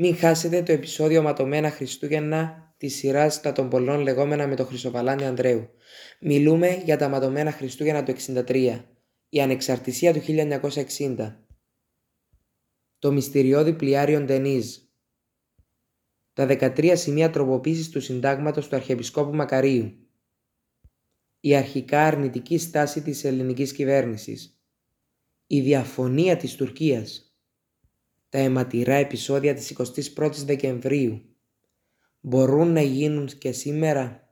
Μην χάσετε το επεισόδιο Ματωμένα Χριστούγεννα της σειράς τα των πολλών λεγόμενα με το Χρυσοβαλάνι Ανδρέου. Μιλούμε για τα ματωμένα Χριστούγεννα του 63, η ανεξαρτησία του 1960, το μυστηριώδη πλοιάριον Ντενίζ, τα 13 σημεία τροποποίησης του συντάγματος του Αρχιεπισκόπου Μακαρίου, η αρχικά αρνητική στάση της ελληνικής κυβέρνησης, η διαφωνία της Τουρκίας, τα αιματηρά επεισόδια της 21ης Δεκεμβρίου, μπορούν να γίνουν και σήμερα